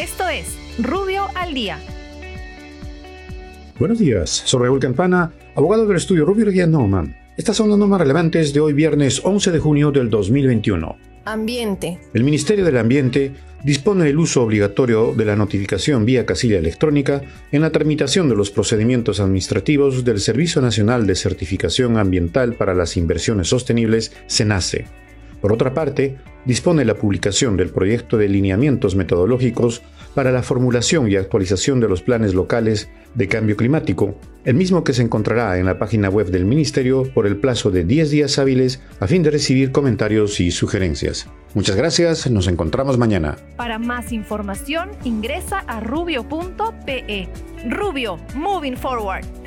Esto es Rubio al Día. Buenos días, soy Raúl Campana, abogado del estudio Rubio Reguía Norman. Estas son las normas relevantes de hoy viernes 11 de junio del 2021. Ambiente. El Ministerio del Ambiente dispone del uso obligatorio de la notificación vía casilla electrónica en la tramitación de los procedimientos administrativos del Servicio Nacional de Certificación Ambiental para las Inversiones Sostenibles, SENACE. Por otra parte, dispone la publicación del proyecto de lineamientos metodológicos para la formulación y actualización de los planes locales de cambio climático, el mismo que se encontrará en la página web del Ministerio por el plazo de 10 días hábiles a fin de recibir comentarios y sugerencias. Muchas gracias, nos encontramos mañana. Para más información ingresa a rubio.pe. Rubio, moving forward.